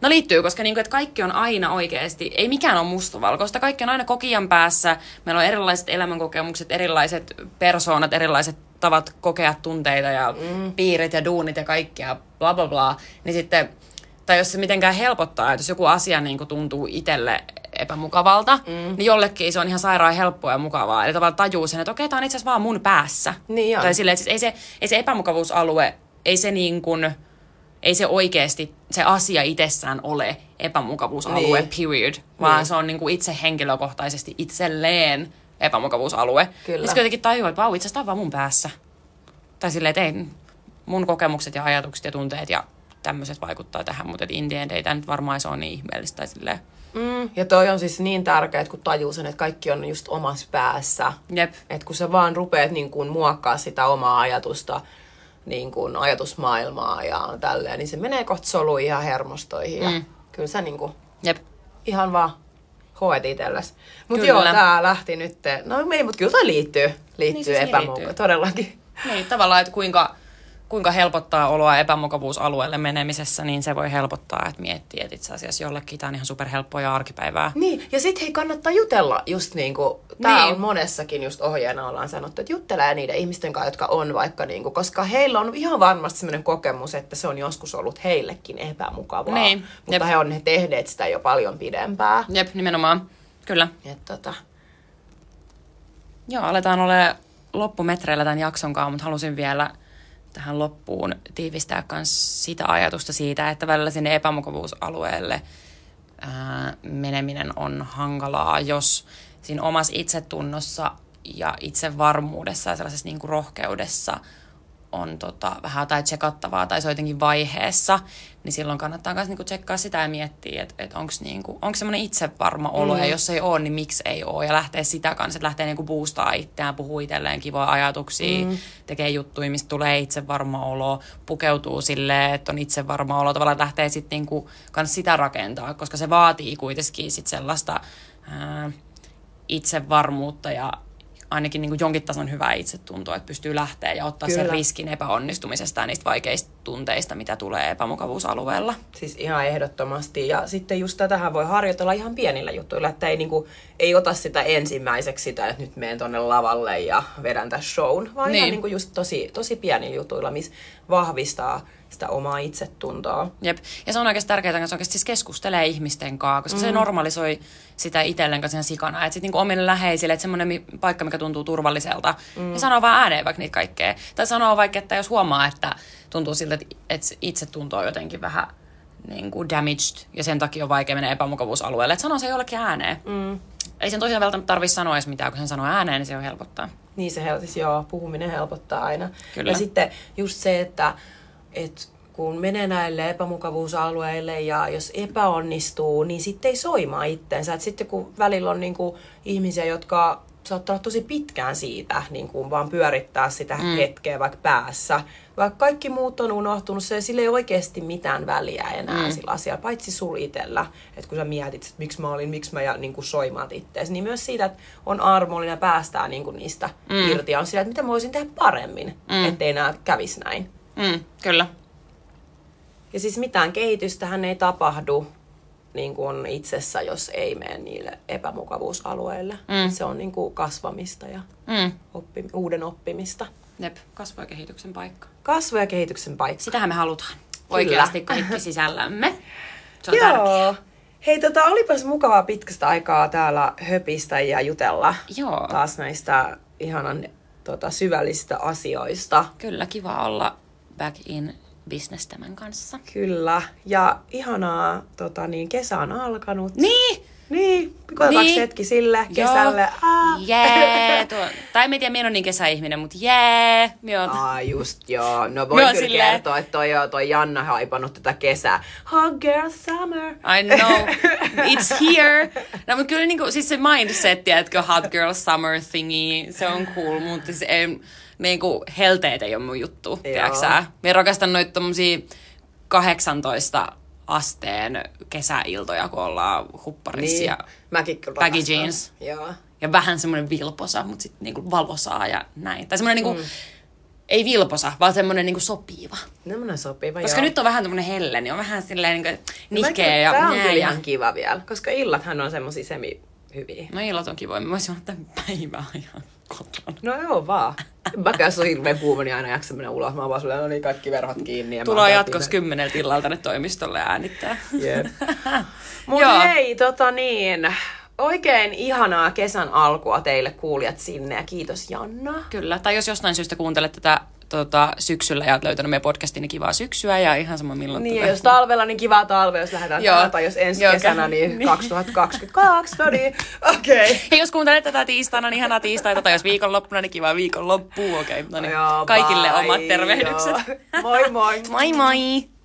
No liittyy, koska niinku, että kaikki on aina oikeasti, ei mikään ole mustavalkoista, kaikki on aina kokijan päässä, meillä on erilaiset elämänkokemukset, erilaiset persoonat, erilaiset tavat kokea tunteita ja mm. piirit ja duunit ja kaikkia, bla bla bla, niin sitten, tai jos se mitenkään helpottaa, että jos joku asia niin kuin tuntuu itselle epämukavalta, mm. niin jollekin se on ihan sairaan helppoa ja mukavaa. Eli tavallaan tajuu sen, että okei, tämä on itse asiassa vaan mun päässä. Niin on. Tai silleen, että siis ei se, ei se epämukavuusalue, ei se niin kuin, ei se oikeasti, se asia itsessään ole epämukavuusalue, Niin. period, vaan Niin. se on niin kuin itse henkilökohtaisesti itselleen epämukavuusalue. Kyllä. Ja jotenkin tajuu, että vau, itse asiassa vaan mun päässä. Tai silleen, että ei, mun kokemukset ja ajatukset ja tunteet ja tämmöiset vaikuttaa tähän, mutta et in the end ei tämä nyt varmaan se on niin ihmeellistä. Silleen, Mm, ja toi on siis niin tärkeää, kun tajuu sen, että kaikki on just omassa päässä. jep, Että kun sä vaan rupeat niin kuin muokkaa sitä omaa ajatusta, niin kuin ajatusmaailmaa ja tälleen, niin se menee kohta ihan hermostoihin. Ja Mm. kyllä sä niin kuin jep. ihan vaan hoet itsellesi. Mutta joo, tää lähti nyt. No ei, mutta kyllä toi liittyy, Niin, liittyy siis niin epämukaan. Todellakin. Niin, tavallaan, että kuinka, kuinka helpottaa oloa epämukavuusalueelle menemisessä, niin se voi helpottaa, että miettii, että itse asiassa jollekin tämä on ihan superhelppoa ja arkipäivää. Niin, ja sit hei kannattaa jutella just niin kuin, tää Niin. on monessakin just ohjeena ollaan sanottu, että juttelee niiden ihmisten kanssa, jotka on vaikka niin kuin, koska heillä on ihan varmasti sellainen kokemus, että se on joskus ollut heillekin epämukavaa. Niin, Mutta jep. he on he tehneet sitä jo paljon pidempään. Jep, nimenomaan. Kyllä. Et, tota, Joo, aletaan ole loppumetreillä tämän jakson kanssa, mutta halusin vielä tähän loppuun tiivistää myös sitä ajatusta siitä, että välillä sinne epämukavuusalueelle ää, meneminen on hankalaa, jos siinä omassa itsetunnossa ja itsevarmuudessa ja sellaisessa niin kuin rohkeudessa on tota, vähän jotain tsekattavaa tai se on jotenkin vaiheessa, niin silloin kannattaa myös niinku tsekkaa sitä ja miettiä, että et onko niinku, semmoinen itsevarma olo, mm. ja jos ei ole, niin miksi ei ole, ja lähtee sitä kanssa, että lähtee niinku boostaa itseään, puhuu itselleen kivoja ajatuksia, mm. tekee juttuja, mistä tulee itsevarma olo, pukeutuu silleen, että on itsevarma olo, tavallaan lähtee sitten niinku kans sitä rakentaa, koska se vaatii kuitenkin sit sellaista ää, itsevarmuutta ja ainakin niin kuin jonkin tason hyvää itsetuntoa, että pystyy lähteä ja ottaa sen Kyllä. riskin epäonnistumisesta ja niistä vaikeista tunteista, mitä tulee epämukavuusalueella. Siis ihan ehdottomasti. Ja sitten just tätähän voi harjoitella ihan pienillä jutuilla, että ei, niinku, ei ota sitä ensimmäiseksi sitä, että nyt menen tonne lavalle ja vedän tässä shown, vaan niin. ihan Niin. niinku just tosi, tosi pienillä jutuilla, missä vahvistaa sitä omaa itsetuntoa. Jep. Ja se on oikeasti tärkeää, että oikeasti siis keskustelee ihmisten kanssa, koska mm. se normalisoi sitä itselleen kanssa sikana. Että sitten niinku omille läheisille, että semmoinen paikka, mikä tuntuu turvalliselta, mm. niin sanoo vaan ääneen vaikka niitä kaikkea. Tai sanoo vaikka, että jos huomaa, että tuntuu siltä, että, että itse tuntuu jotenkin vähän niin kuin damaged ja sen takia on vaikea mennä epämukavuusalueelle, että sanoo se jollekin ääneen. Mm. Ei sen tosiaan välttämättä tarvitse sanoa edes mitään, kun sen sanoo ääneen, niin se on helpottaa. Niin se hel- siis joo, puhuminen helpottaa aina. Kyllä. Ja sitten just se, että, että kun menee näille epämukavuusalueille ja jos epäonnistuu, niin sitten ei soimaa itteensä. Et sitten kun välillä on niinku ihmisiä, jotka saattaa olla tosi pitkään siitä, niin kuin vaan pyörittää sitä mm. hetkeä vaikka päässä. Vaikka kaikki muut on unohtunut, se sillä ei oikeasti mitään väliä enää mm. sillä asialla, paitsi sul itellä. Että kun sä mietit, että miksi mä olin, miksi mä ja niin kuin soimaat ittees, niin myös siitä, että on armollinen ja päästään niin kuin niistä mm. irti. Ja on sitä, että mitä mä voisin tehdä paremmin, mm. ettei enää kävisi näin. Mm, kyllä. Ja siis mitään kehitystähän ei tapahdu niin kuin itsessä, jos ei mene niille epämukavuusalueille. Mm. Se on niin kuin kasvamista ja Mm. oppi, uuden oppimista. Jep, kasvu- ja kehityksen paikka. Kasvu- ja kehityksen paikka. Sitähän me halutaan. Oikeasti kaikki sisällämme. Se on Joo. tärkeää. Hei, tota, olipas mukavaa pitkästä aikaa täällä höpistä ja jutella Joo. taas näistä ihanan tota, syvällisistä asioista. Kyllä, kiva olla back in business tämän kanssa. Kyllä. Ja ihanaa, tota, niin kesä on alkanut. Niin! Niin, koetaanko Niin. hetki sille kesälle? Jee! Tuo, tai en tiedä, minä en ole niin kesäihminen, mutta jee! Minä oon- Aa, just joo. No Mä voin kyllä silleen- kertoa, että toi, toi Janna haipannut tätä kesää. Hot girl summer. I know. It's here. No, mutta kyllä niinku, siis se mindset, että hot girl summer thingy, se on cool, mutta siis ei, niinku, helteet ei ole mun juttu, tiedätkö? Mä rakastan noita tommosia 18 asteen kesäiltoja, kun ollaan hupparissa ja, mäkin kyllä baggy rakastan. jeans. Joo. ja vähän semmoinen vilposa, mutta sitten niinku valosaa ja näin. Tai semmoinen niinku, mm. ei vilposa, vaan semmoinen niinku sopiva. Semmoinen sopiva, Koska joo. nyt on vähän tämmöinen helle, niin on vähän silleen niinku No nihkeä ja Tää on kyllä ihan kiva vielä, koska illathan on semmosia semi hyviä. No illat on kivoja. Mä voisin ottaa päivää ihan kotona. No joo vaan. Mäkään jos on hirveän kuuma, niin aina jaksa mennä ulos. Mä oon vaan silleen, no niin, kaikki verhot kiinni. Ja mä Tuloa oon jatkos siinä. kymmeneltä illalla tänne toimistolle äänittää. Jep. Mut Joo. hei, tota niin, oikein ihanaa kesän alkua teille kuulijat sinne ja kiitos Janna. Kyllä. Tai jos jostain syystä kuuntelet tätä tota, syksyllä ja oot löytänyt meidän podcastin, niin kivaa syksyä ja ihan sama milloin. Niin, ja jos talvella, niin kivaa talve, jos lähdetään Joo. tai jos ensi Joo, kesänä, niin niin. 2022, no niin, okei. Okay. Ja jos kuuntelet tätä tiistaina, niin ihanaa tiistaita. Tai jos viikonloppuna, niin kivaa viikonloppua. Okei, okay. no niin. Joo, Kaikille bye, omat tervehdykset. joo. Moi moi. moi moi!